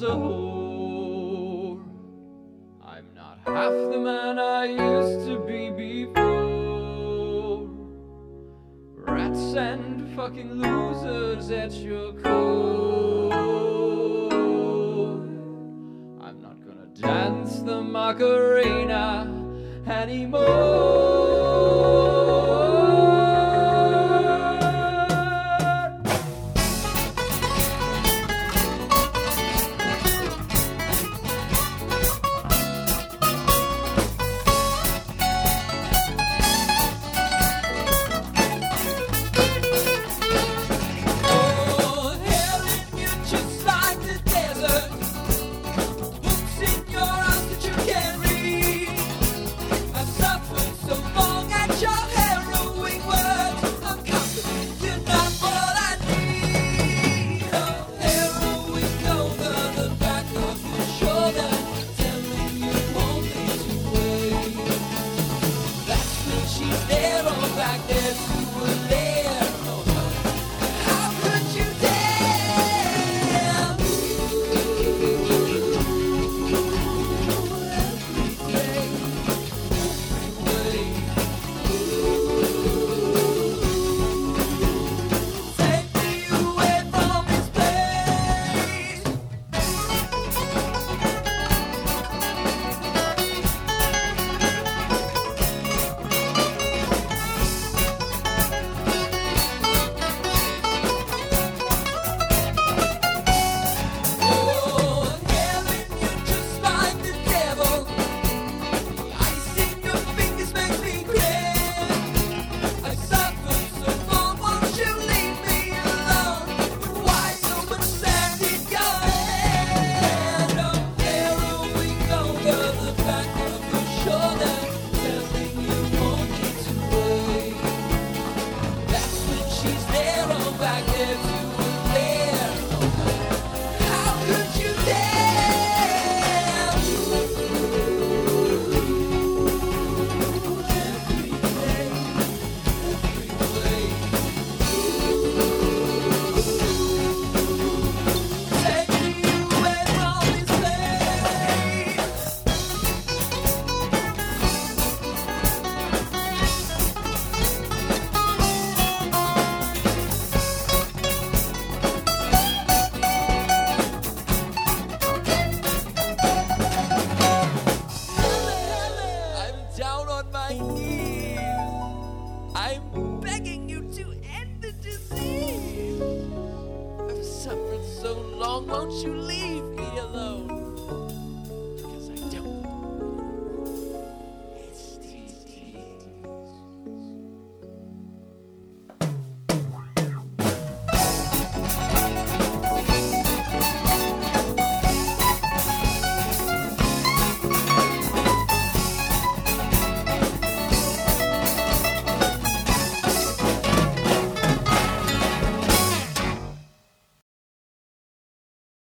not a whore. I'm not half the man I used to be before. Rats and fucking losers at your core. I'm not gonna dance the Macarena anymore. my. I'm begging you to end the disease. I've suffered so long, won't you leave me alone?